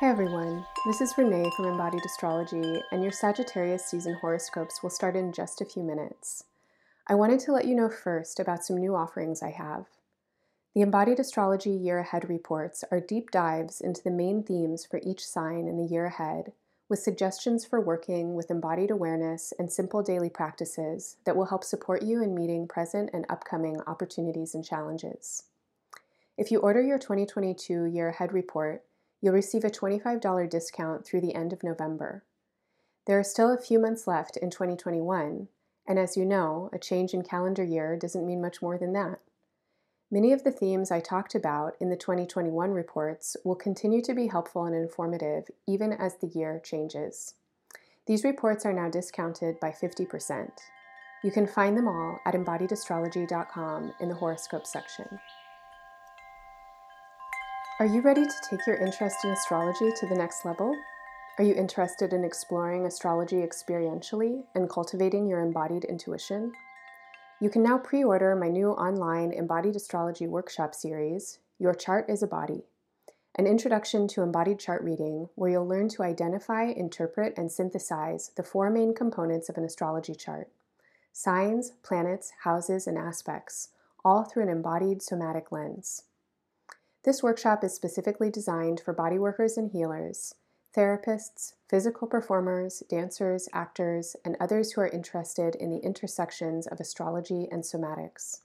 Hey everyone, this is Renee from Embodied Astrology, and your Sagittarius season horoscopes will start in just a few minutes. I wanted to let you know first about some new offerings I have. The Embodied Astrology Year Ahead reports are deep dives into the main themes for each sign in the year ahead, with suggestions for working with embodied awareness and simple daily practices that will help support you in meeting present and upcoming opportunities and challenges. If you order your 2022 Year Ahead report, you'll receive a $25 discount through the end of November. There are still a few months left in 2021, and as you know, a change in calendar year doesn't mean much more than that. Many of the themes I talked about in the 2021 reports will continue to be helpful and informative even as the year changes. These reports are now discounted by 50%. You can find them all at embodiedastrology.com in the horoscope section. Are you ready to take your interest in astrology to the next level? Are you interested in exploring astrology experientially and cultivating your embodied intuition? You can now pre order my new online embodied astrology workshop series, Your Chart is a Body, an introduction to embodied chart reading where you'll learn to identify, interpret, and synthesize the four main components of an astrology chart signs, planets, houses, and aspects, all through an embodied somatic lens. This workshop is specifically designed for body workers and healers, therapists, physical performers, dancers, actors, and others who are interested in the intersections of astrology and somatics.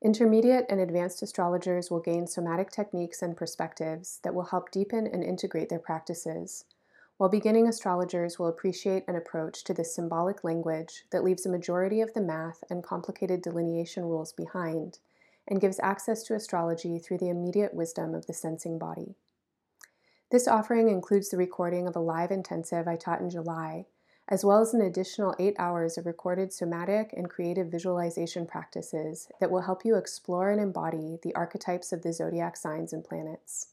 Intermediate and advanced astrologers will gain somatic techniques and perspectives that will help deepen and integrate their practices, while beginning astrologers will appreciate an approach to this symbolic language that leaves a majority of the math and complicated delineation rules behind and gives access to astrology through the immediate wisdom of the sensing body. This offering includes the recording of a live intensive I taught in July, as well as an additional eight hours of recorded somatic and creative visualization practices that will help you explore and embody the archetypes of the zodiac signs and planets.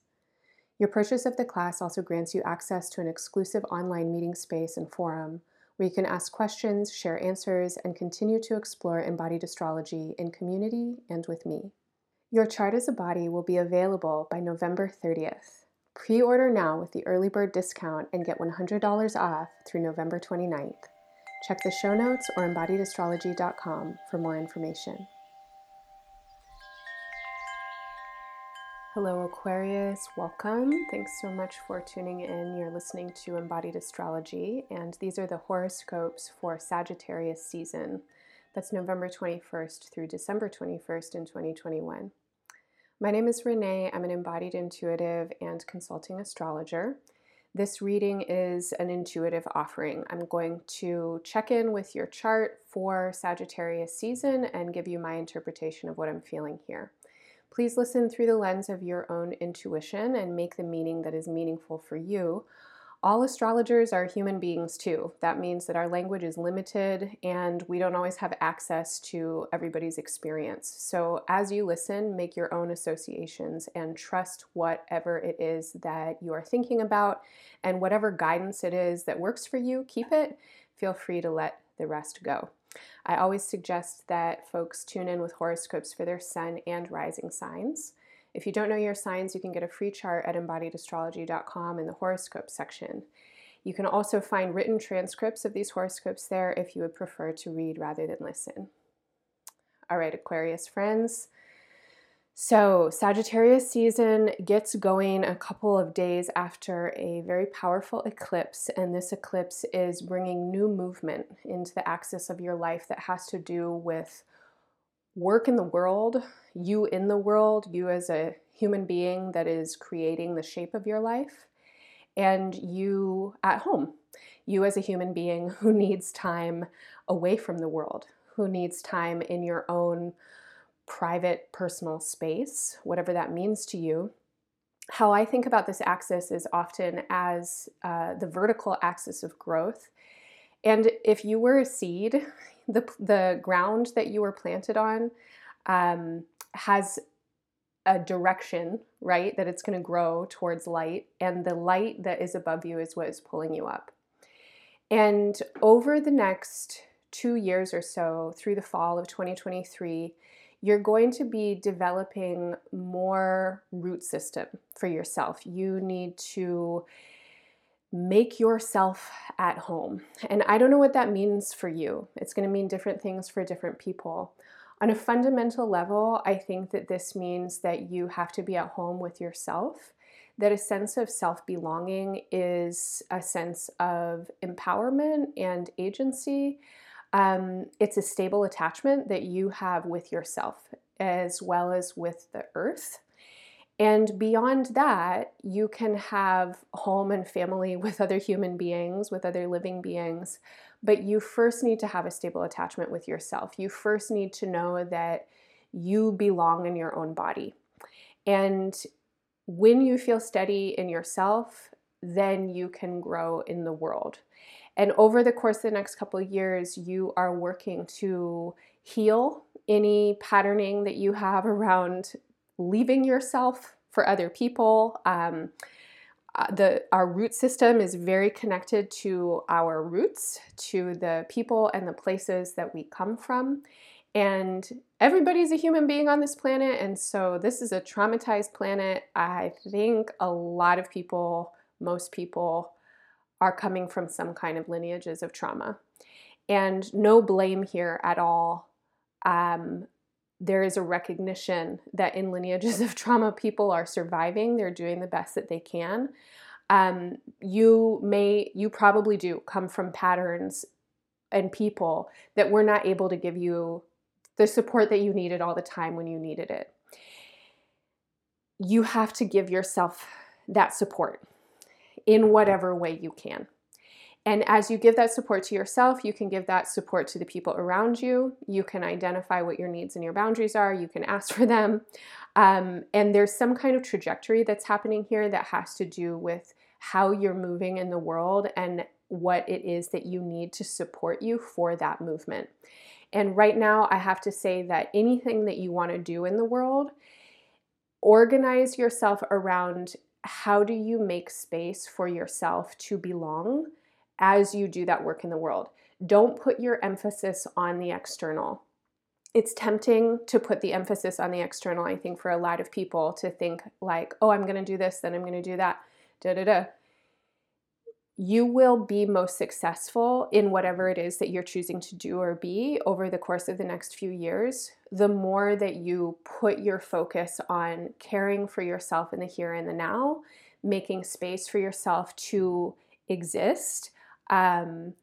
Your purchase of the class also grants you access to an exclusive online meeting space and forum where you can ask questions, share answers, and continue to explore embodied astrology in community and with me. Your chart as a body will be available by November 30th. Pre order now with the early bird discount and get $100 off through November 29th. Check the show notes or embodiedastrology.com for more information. Hello, Aquarius. Welcome. Thanks so much for tuning in. You're listening to Embodied Astrology, and these are the horoscopes for Sagittarius season. That's November 21st through December 21st in 2021. My name is Renee. I'm an embodied intuitive and consulting astrologer. This reading is an intuitive offering. I'm going to check in with your chart for Sagittarius season and give you my interpretation of what I'm feeling here. Please listen through the lens of your own intuition and make the meaning that is meaningful for you. All astrologers are human beings too. That means that our language is limited and we don't always have access to everybody's experience. So, as you listen, make your own associations and trust whatever it is that you are thinking about and whatever guidance it is that works for you, keep it. Feel free to let the rest go. I always suggest that folks tune in with horoscopes for their sun and rising signs. If you don't know your signs, you can get a free chart at embodiedastrology.com in the horoscope section. You can also find written transcripts of these horoscopes there if you would prefer to read rather than listen. All right, Aquarius friends, so, Sagittarius season gets going a couple of days after a very powerful eclipse, and this eclipse is bringing new movement into the axis of your life that has to do with work in the world, you in the world, you as a human being that is creating the shape of your life, and you at home, you as a human being who needs time away from the world, who needs time in your own private personal space, whatever that means to you. How I think about this axis is often as uh, the vertical axis of growth. And if you were a seed, the, the ground that you were planted on um, has a direction, right, that it's going to grow towards light, and the light that is above you is what is pulling you up. And over the next two years or so, through the fall of 2023, you're going to be developing more root system for yourself. You need to make yourself at home. And I don't know what that means for you. It's going to mean different things for different people. On a fundamental level, I think that this means that you have to be at home with yourself, that a sense of self belonging is a sense of empowerment and agency. Um, it's a stable attachment that you have with yourself as well as with the earth. And beyond that, you can have home and family with other human beings, with other living beings, but you first need to have a stable attachment with yourself. You first need to know that you belong in your own body. And when you feel steady in yourself, then you can grow in the world. And over the course of the next couple years, you are working to heal any patterning that you have around leaving yourself for other people. Um, uh, the our root system is very connected to our roots, to the people and the places that we come from. And everybody's a human being on this planet, and so this is a traumatized planet. I think a lot of people, most people, are coming from some kind of lineages of trauma. And no blame here at all. Um, there is a recognition that in lineages of trauma, people are surviving, they're doing the best that they can. Um, you may, you probably do come from patterns and people that were not able to give you the support that you needed all the time when you needed it. You have to give yourself that support in whatever way you can. And as you give that support to yourself, you can give that support to the people around you. You can identify what your needs and your boundaries are. You can ask for them. Um, and there's some kind of trajectory that's happening here that has to do with how you're moving in the world and what it is that you need to support you for that movement. And right now, I have to say that anything that you want to do in the world, organize yourself around how do you make space for yourself to belong as you do that work in the world. Don't put your emphasis on the external. It's tempting to put the emphasis on the external, I think, for a lot of people to think, like, oh, I'm going to do this, then I'm going to do that, da da da. You will be most successful in whatever it is that you're choosing to do or be over the course of the next few years. The more that you put your focus on caring for yourself in the here and the now, making space for yourself to exist, um,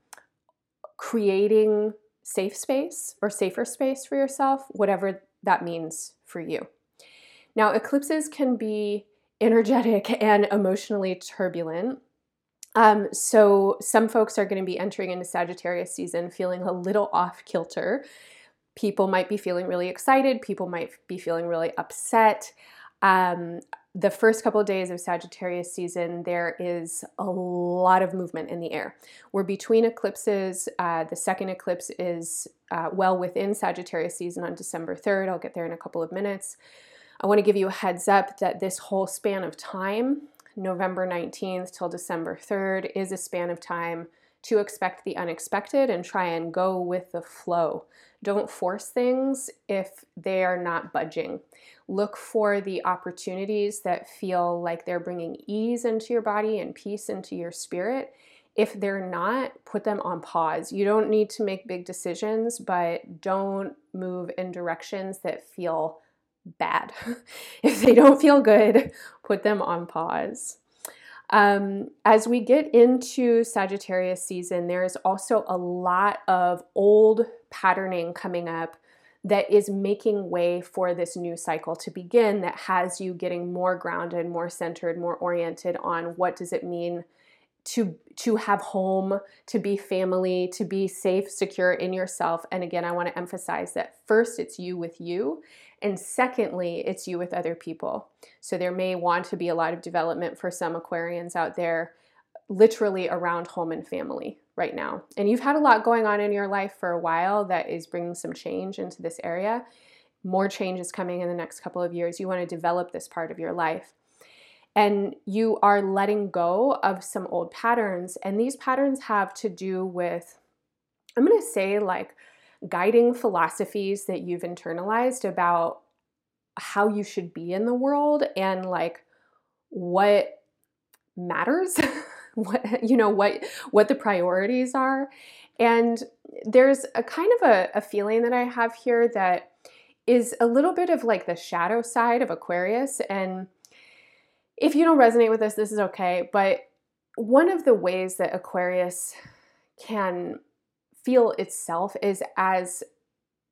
creating safe space or safer space for yourself, whatever that means for you. Now, eclipses can be energetic and emotionally turbulent. Um, so, some folks are going to be entering into Sagittarius season feeling a little off kilter. People might be feeling really excited, people might be feeling really upset. Um, the first couple of days of Sagittarius season, there is a lot of movement in the air. We're between eclipses. Uh, the second eclipse is uh, well within Sagittarius season on December 3rd. I'll get there in a couple of minutes. I want to give you a heads up that this whole span of time, November 19th till December 3rd, is a span of time to expect the unexpected and try and go with the flow. Don't force things if they are not budging. Look for the opportunities that feel like they're bringing ease into your body and peace into your spirit. If they're not, put them on pause. You don't need to make big decisions, but don't move in directions that feel bad. if they don't feel good, put them on pause. Um, as we get into Sagittarius season, there's also a lot of old patterning coming up that is making way for this new cycle to begin that has you getting more grounded, more centered, more oriented on what does it mean to to have home, to be family, to be safe, secure in yourself. And again, I want to emphasize that first it's you with you and secondly, it's you with other people. So there may want to be a lot of development for some Aquarians out there, literally around home and family right now. And you've had a lot going on in your life for a while that is bringing some change into this area. More change is coming in the next couple of years. You want to develop this part of your life. And you are letting go of some old patterns. And these patterns have to do with, I'm going to say, like, guiding philosophies that you've internalized about how you should be in the world and like what matters what you know what what the priorities are. And there's a kind of a, a feeling that i have here that is a little bit of like the shadow side of aquarius. And if you don't resonate with this this is okay. But one of the ways that aquarius can feel itself is as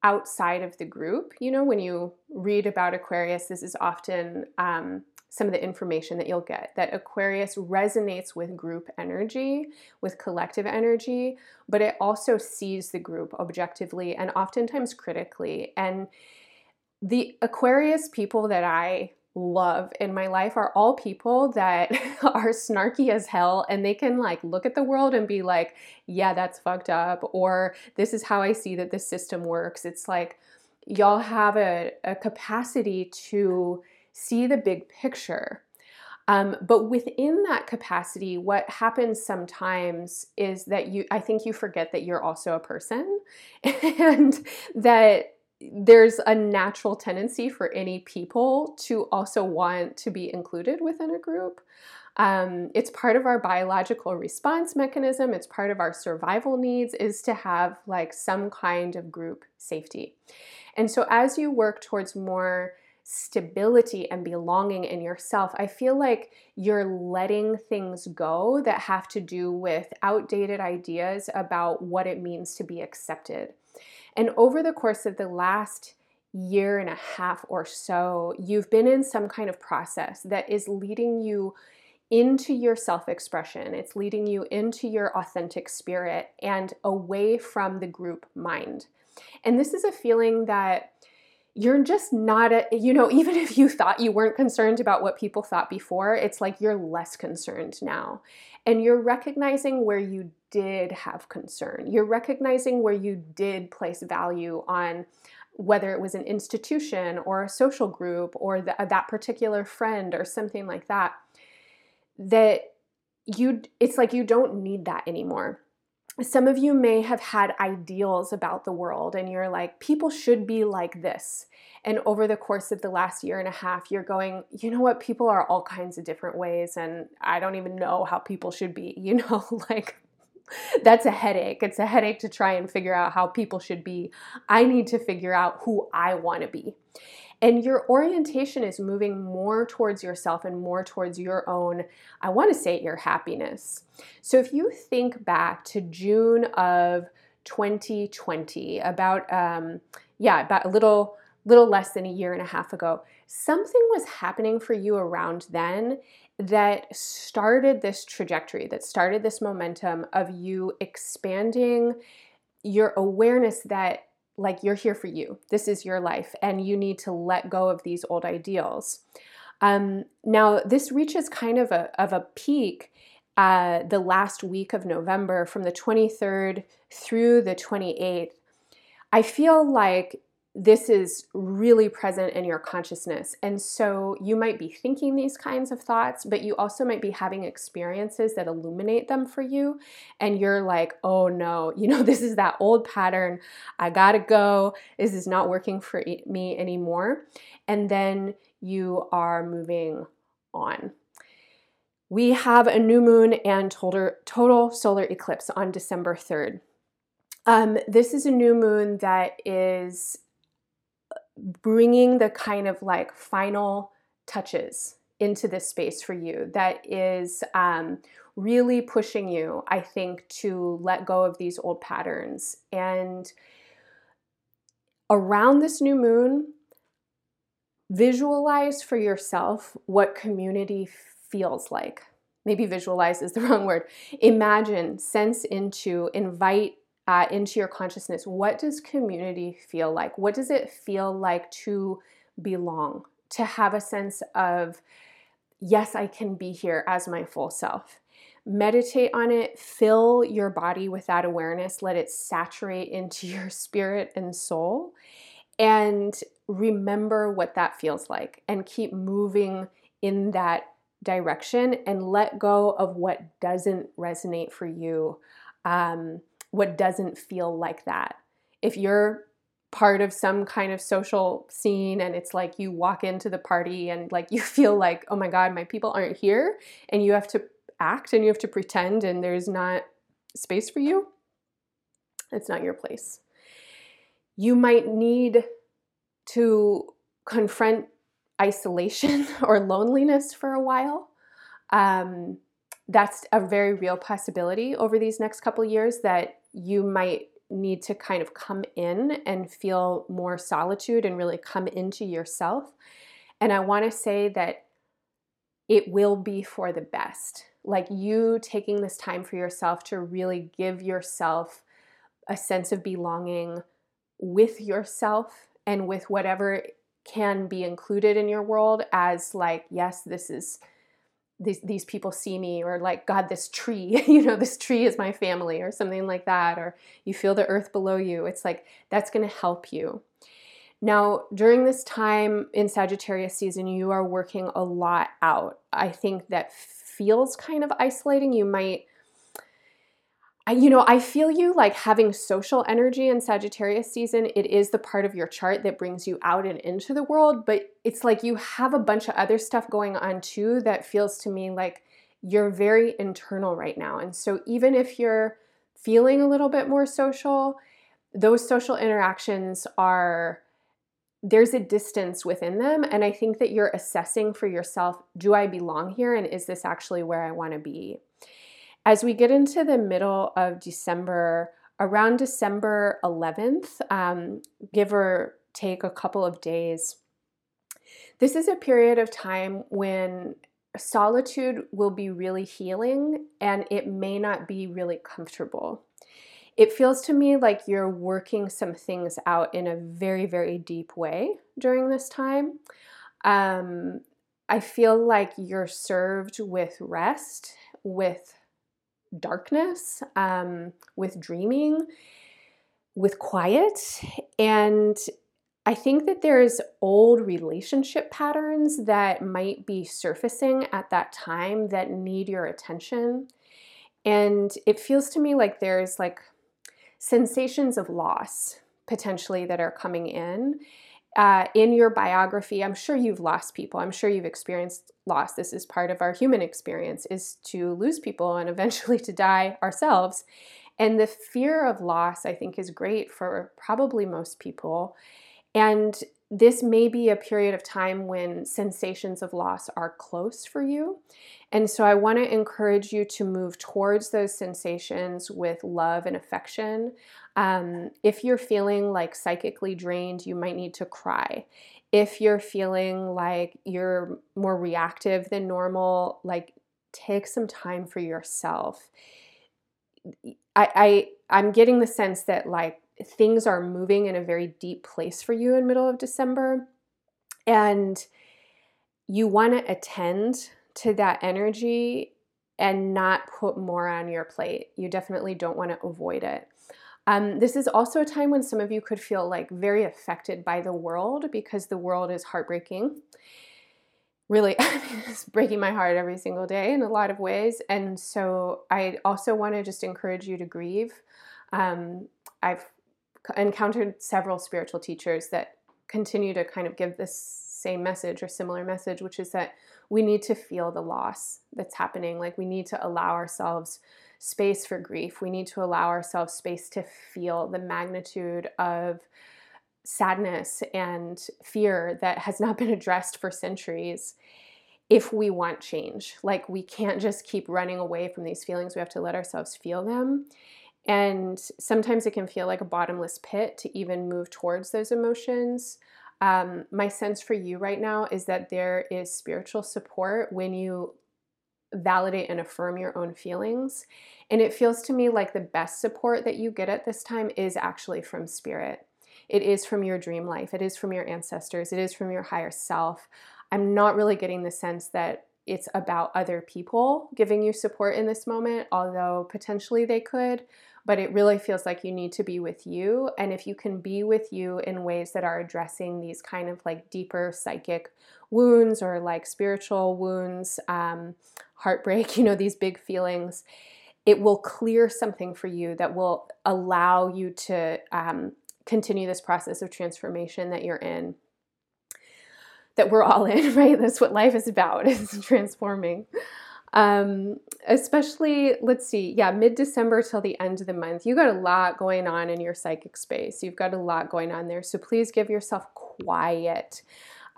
outside of the group. You know, when you read about Aquarius, this is often um, some of the information that you'll get that Aquarius resonates with group energy, with collective energy, but it also sees the group objectively and oftentimes critically. And the Aquarius people that I love in my life are all people that are snarky as hell and they can like look at the world and be like, yeah, that's fucked up, or this is how I see that the system works. It's like y'all have a, a capacity to see the big picture. Um, but within that capacity, what happens sometimes is that you, I think you forget that you're also a person and that there's a natural tendency for any people to also want to be included within a group. Um, it's part of our biological response mechanism. It's part of our survival needs is to have like some kind of group safety. And so as you work towards more stability and belonging in yourself, I feel like you're letting things go that have to do with outdated ideas about what it means to be accepted. And over the course of the last year and a half or so, you've been in some kind of process that is leading you into your self expression. It's leading you into your authentic spirit and away from the group mind. And this is a feeling that you're just not a, you know, even if you thought you weren't concerned about what people thought before, it's like you're less concerned now. And you're recognizing where you did have concern. You're recognizing where you did place value on whether it was an institution or a social group or the, uh, that particular friend or something like that. That you, it's like you don't need that anymore some of you may have had ideals about the world and you're like, people should be like this. And over the course of the last year and a half, you're going, you know what, people are all kinds of different ways, and I don't even know how people should be. You know, like that's a headache. It's a headache to try and figure out how people should be. I need to figure out who I want to be. And your orientation is moving more towards yourself and more towards your own, I want to say, your happiness. So if you think back to June of 2020, about, um, yeah, about a little, little less than a year and a half ago, something was happening for you around then that started this trajectory, that started this momentum of you expanding your awareness that like you're here for you. This is your life, and you need to let go of these old ideals. Um, now, this reaches kind of a, of a peak uh, the last week of November from the 23rd through the 28th. I feel like this is really present in your consciousness. And so you might be thinking these kinds of thoughts, but you also might be having experiences that illuminate them for you. And you're like, oh no, you know, this is that old pattern. I gotta go. This is not working for me anymore. And then you are moving on. We have a new moon and total, solar eclipse on December 3rd. Um, this is a new moon that is bringing the kind of like final touches into this space for you that is um, really pushing you, I think, to let go of these old patterns. And around this new moon, visualize for yourself what community feels like. Maybe visualize is the wrong word. Imagine, sense into, invite uh, into your consciousness what does community feel like? What does it feel like to belong, to have a sense of, yes, I can be here as my full self? Meditate on it, fill your body with that awareness, let it saturate into your spirit and soul, and remember what that feels like and keep moving in that direction and let go of what doesn't resonate for you. Um, what doesn't feel like that. if you're part of some kind of social scene and it's like you walk into the party and like you feel like oh my god my people aren't here and you have to act and you have to pretend and there's not space for you it's not your place you might need to confront isolation or loneliness for a while um, that's a very real possibility over these next couple years that you might need to kind of come in and feel more solitude and really come into yourself. And I want to say that it will be for the best. Like you taking this time for yourself to really give yourself a sense of belonging with yourself and with whatever can be included in your world as like yes this is these these people see me or like god this tree you know this tree is my family or something like that or you feel the earth below you. It's like that's going to help you. Now during this time in sagittarius season you are working a lot out. I think that feels kind of isolating. You might You know, I feel you like having social energy in Sagittarius season. It is the part of your chart that brings you out and into the world, but it's like you have a bunch of other stuff going on too that feels to me like you're very internal right now. And so, even if you're feeling a little bit more social, those social interactions are there's a distance within them. And I think that you're assessing for yourself do I belong here? And is this actually where I want to be? As we get into the middle of December, around December 11th, um, give or take a couple of days, this is a period of time when solitude will be really healing and it may not be really comfortable. It feels to me like you're working some things out in a very, very deep way during this time. Um, I feel like you're served with rest, with darkness, um, with dreaming, with quiet. And I think that there's old relationship patterns that might be surfacing at that time that need your attention. And it feels to me like there's like sensations of loss potentially that are coming in uh, in your biography, I'm sure you've lost people. I'm sure you've experienced loss. This is part of our human experience is to lose people and eventually to die ourselves. And the fear of loss, I think, is great for probably most people. And this may be a period of time when sensations of loss are close for you. And so I want to encourage you to move towards those sensations with love and affection. Um, if you're feeling like psychically drained, you might need to cry. If you're feeling like you're more reactive than normal, like take some time for yourself. I, I I'm getting the sense that like things are moving in a very deep place for you in middle of December and you want to attend to that energy and not put more on your plate. You definitely don't want to avoid it. Um, this is also a time when some of you could feel like very affected by the world because the world is heartbreaking. Really, it's breaking my heart every single day in a lot of ways. And so I also want to just encourage you to grieve. Um, I've encountered several spiritual teachers that continue to kind of give this same message or similar message, which is that we need to feel the loss that's happening. Like we need to allow ourselves space for grief. We need to allow ourselves space to feel the magnitude of sadness and fear that has not been addressed for centuries if we want change. Like, we can't just keep running away from these feelings. We have to let ourselves feel them. And sometimes it can feel like a bottomless pit to even move towards those emotions. Um, my sense for you right now is that there is spiritual support when you validate and affirm your own feelings. And it feels to me like the best support that you get at this time is actually from spirit. It is from your dream life, it is from your ancestors, it is from your higher self. I'm not really getting the sense that it's about other people giving you support in this moment, although potentially they could. But it really feels like you need to be with you. And if you can be with you in ways that are addressing these kind of like deeper psychic wounds or like spiritual wounds, um, heartbreak, you know, these big feelings, it will clear something for you that will allow you to um, continue this process of transformation that you're in that we're all in right that's what life is about is transforming um, especially let's see yeah mid-december till the end of the month you got a lot going on in your psychic space. You've got a lot going on there. So please give yourself quiet.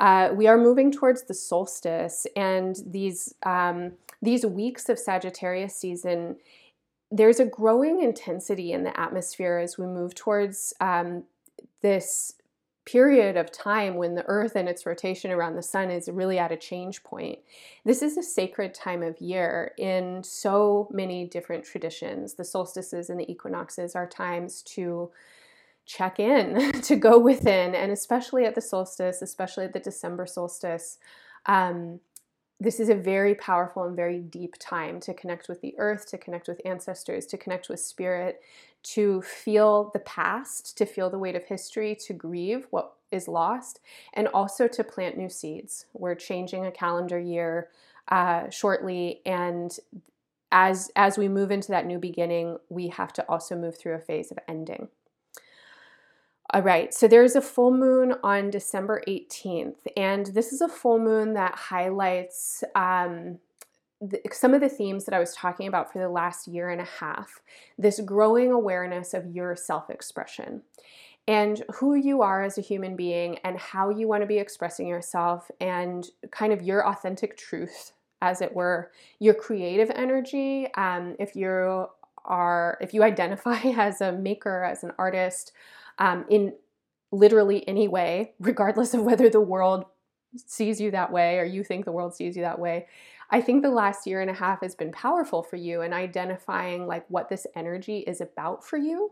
Uh, we are moving towards the solstice and these um, these weeks of sagittarius season there's a growing intensity in the atmosphere as we move towards um, this period of time when the earth and its rotation around the sun is really at a change point. This is a sacred time of year in so many different traditions. The solstices and the equinoxes are times to check in, to go within, and especially at the solstice, especially at the December solstice. Um, this is a very powerful and very deep time to connect with the earth, to connect with ancestors, to connect with spirit, to feel the past, to feel the weight of history, to grieve what is lost, and also to plant new seeds. We're changing a calendar year uh, shortly, and as as we move into that new beginning, we have to also move through a phase of ending. All right, so there's a full moon on December 18th, and this is a full moon that highlights um, the, some of the themes that I was talking about for the last year and a half this growing awareness of your self expression and who you are as a human being, and how you want to be expressing yourself, and kind of your authentic truth, as it were, your creative energy. Um, if you are, if you identify as a maker, as an artist, um, in literally any way, regardless of whether the world sees you that way or you think the world sees you that way. I think the last year and a half has been powerful for you in identifying like what this energy is about for you.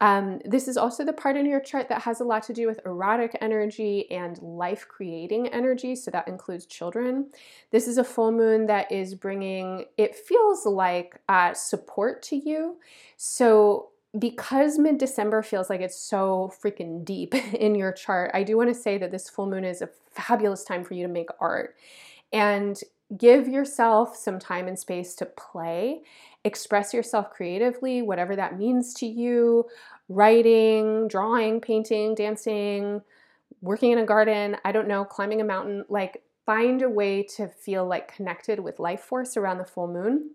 Um, this is also the part in your chart that has a lot to do with erotic energy and life creating energy. So that includes children. This is a full moon that is bringing, it feels like uh, support to you. So because mid December feels like it's so freaking deep in your chart, I do want to say that this full moon is a fabulous time for you to make art and give yourself some time and space to play, express yourself creatively, whatever that means to you writing, drawing, painting, dancing, working in a garden, I don't know, climbing a mountain. Like, find a way to feel like connected with life force around the full moon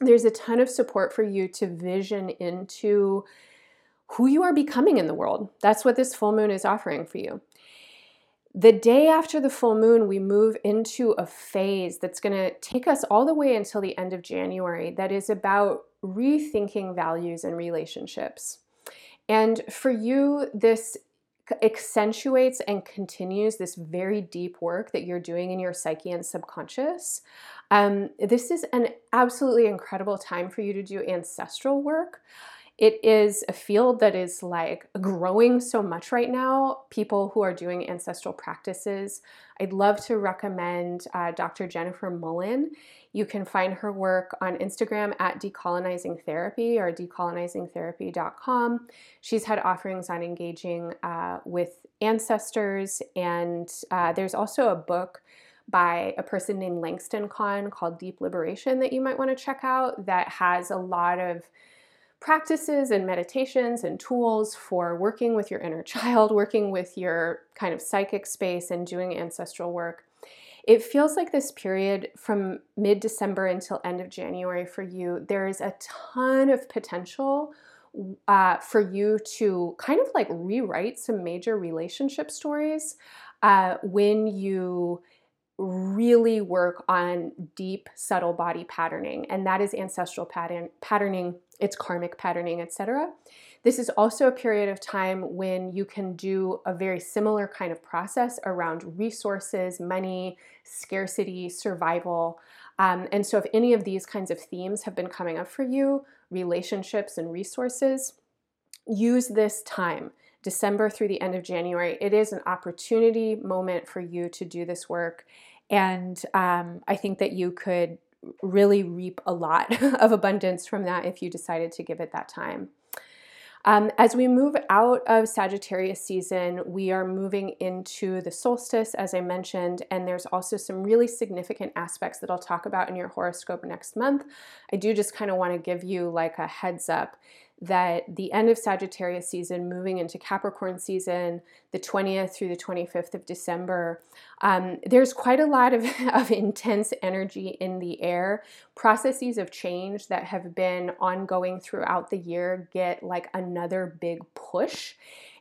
there's a ton of support for you to vision into who you are becoming in the world. That's what this full moon is offering for you. The day after the full moon, we move into a phase that's going to take us all the way until the end of January that is about rethinking values and relationships. And for you, this accentuates and continues this very deep work that you're doing in your psyche and subconscious. Um, this is an absolutely incredible time for you to do ancestral work. It is a field that is like growing so much right now. People who are doing ancestral practices. I'd love to recommend uh, Dr. Jennifer Mullan. You can find her work on Instagram at decolonizing therapy or decolonizingtherapy.com. She's had offerings on engaging uh, with ancestors, and uh, there's also a book by a person named Langston Kahn called Deep Liberation that you might want to check out that has a lot of practices and meditations and tools for working with your inner child, working with your kind of psychic space, and doing ancestral work. It feels like this period from mid December until end of January for you, there is a ton of potential uh, for you to kind of like rewrite some major relationship stories uh, when you really work on deep subtle body patterning and that is ancestral pattern patterning it's karmic patterning etc this is also a period of time when you can do a very similar kind of process around resources, money, scarcity, survival. Um, and so, if any of these kinds of themes have been coming up for you, relationships and resources, use this time, December through the end of January. It is an opportunity moment for you to do this work. And um, I think that you could really reap a lot of abundance from that if you decided to give it that time. Um, as we move out of Sagittarius season, we are moving into the solstice, as I mentioned, and there's also some really significant aspects that I'll talk about in your horoscope next month. I do just kind of want to give you like a heads up that the end of Sagittarius season, moving into Capricorn season, the 20th through the 25th of December, um, there's quite a lot of, of intense energy in the air. Processes of change that have been ongoing throughout the year get like another big push.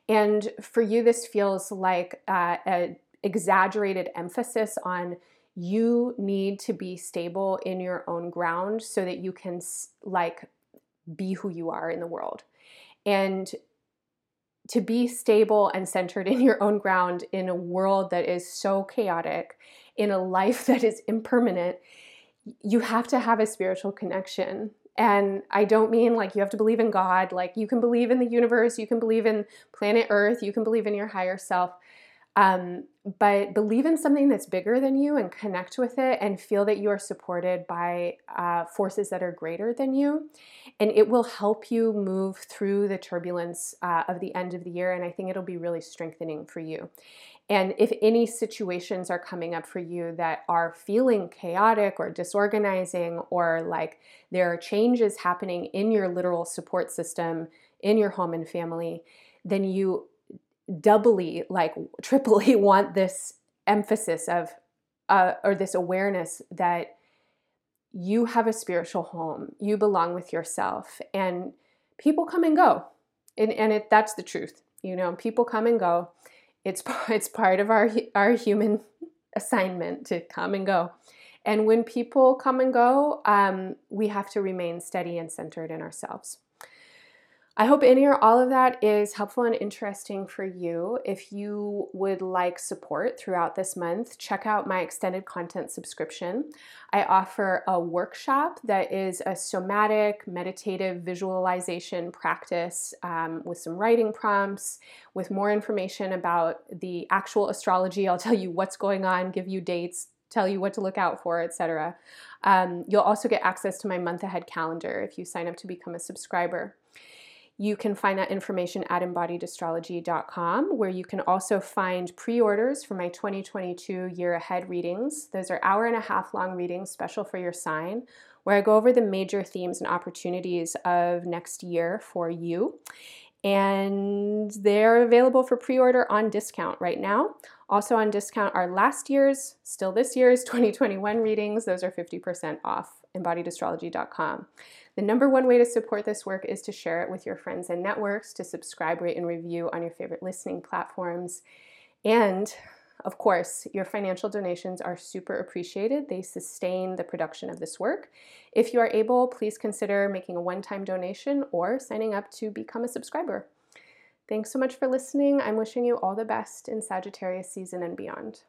And for you, this feels like uh, an exaggerated emphasis on you need to be stable in your own ground so that you can like be who you are in the world. And to be stable and centered in your own ground in a world that is so chaotic, in a life that is impermanent, you have to have a spiritual connection. And I don't mean like you have to believe in God, like you can believe in the universe, you can believe in planet Earth, you can believe in your higher self. Um, but believe in something that's bigger than you and connect with it and feel that you are supported by uh, forces that are greater than you. And it will help you move through the turbulence uh, of the end of the year. And I think it'll be really strengthening for you. And if any situations are coming up for you that are feeling chaotic or disorganizing, or like there are changes happening in your literal support system, in your home and family, then you doubly, like triply, want this emphasis of, uh, or this awareness that you have a spiritual home, you belong with yourself, and people come and go. And, and it, that's the truth. You know, people come and go. It's, it's part of our, our human assignment to come and go. And when people come and go, um, we have to remain steady and centered in ourselves. I hope any or all of that is helpful and interesting for you. If you would like support throughout this month, check out my extended content subscription. I offer a workshop that is a somatic, meditative visualization practice um, with some writing prompts, with more information about the actual astrology. I'll tell you what's going on, give you dates, tell you what to look out for, etc. Um, you'll also get access to my month ahead calendar if you sign up to become a subscriber. You can find that information at embodiedastrology.com, where you can also find pre orders for my 2022 year ahead readings. Those are hour and a half long readings special for your sign, where I go over the major themes and opportunities of next year for you. And they're available for pre order on discount right now. Also on discount are last year's, still this year's 2021 readings. Those are 50% off, embodiedastrology.com. The number one way to support this work is to share it with your friends and networks, to subscribe, rate, and review on your favorite listening platforms. And of course, your financial donations are super appreciated. They sustain the production of this work. If you are able, please consider making a one time donation or signing up to become a subscriber. Thanks so much for listening. I'm wishing you all the best in Sagittarius season and beyond.